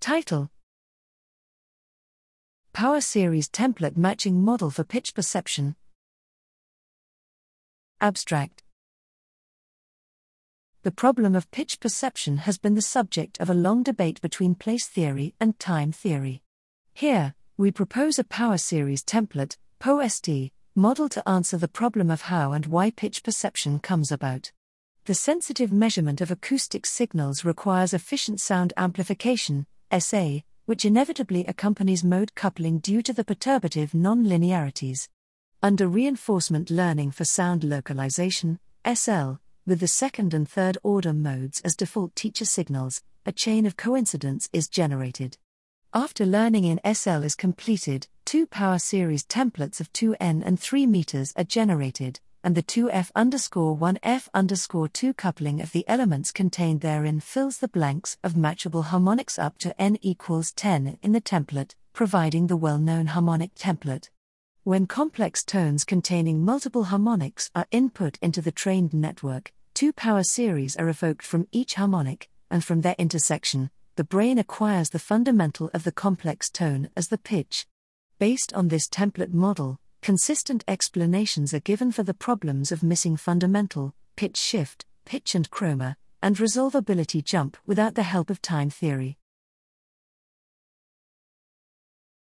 Title Power Series Template Matching Model for Pitch Perception. Abstract The problem of pitch perception has been the subject of a long debate between place theory and time theory. Here, we propose a power series template, POST, model to answer the problem of how and why pitch perception comes about. The sensitive measurement of acoustic signals requires efficient sound amplification, SA, which inevitably accompanies mode coupling due to the perturbative non-linearities. Under reinforcement learning for sound localization, SL, with the second and third order modes as default teacher signals, a chain of coincidence is generated. After learning in SL is completed, two power series templates of 2n and 3 meters are generated, and the 2f underscore 1f underscore 2 coupling of the elements contained therein fills the blanks of matchable harmonics up to n equals 10 in the template, providing the well known harmonic template. When complex tones containing multiple harmonics are input into the trained network, two power series are evoked from each harmonic, and from their intersection, the brain acquires the fundamental of the complex tone as the pitch. Based on this template model, consistent explanations are given for the problems of missing fundamental, pitch shift, pitch and chroma, and resolvability jump without the help of time theory.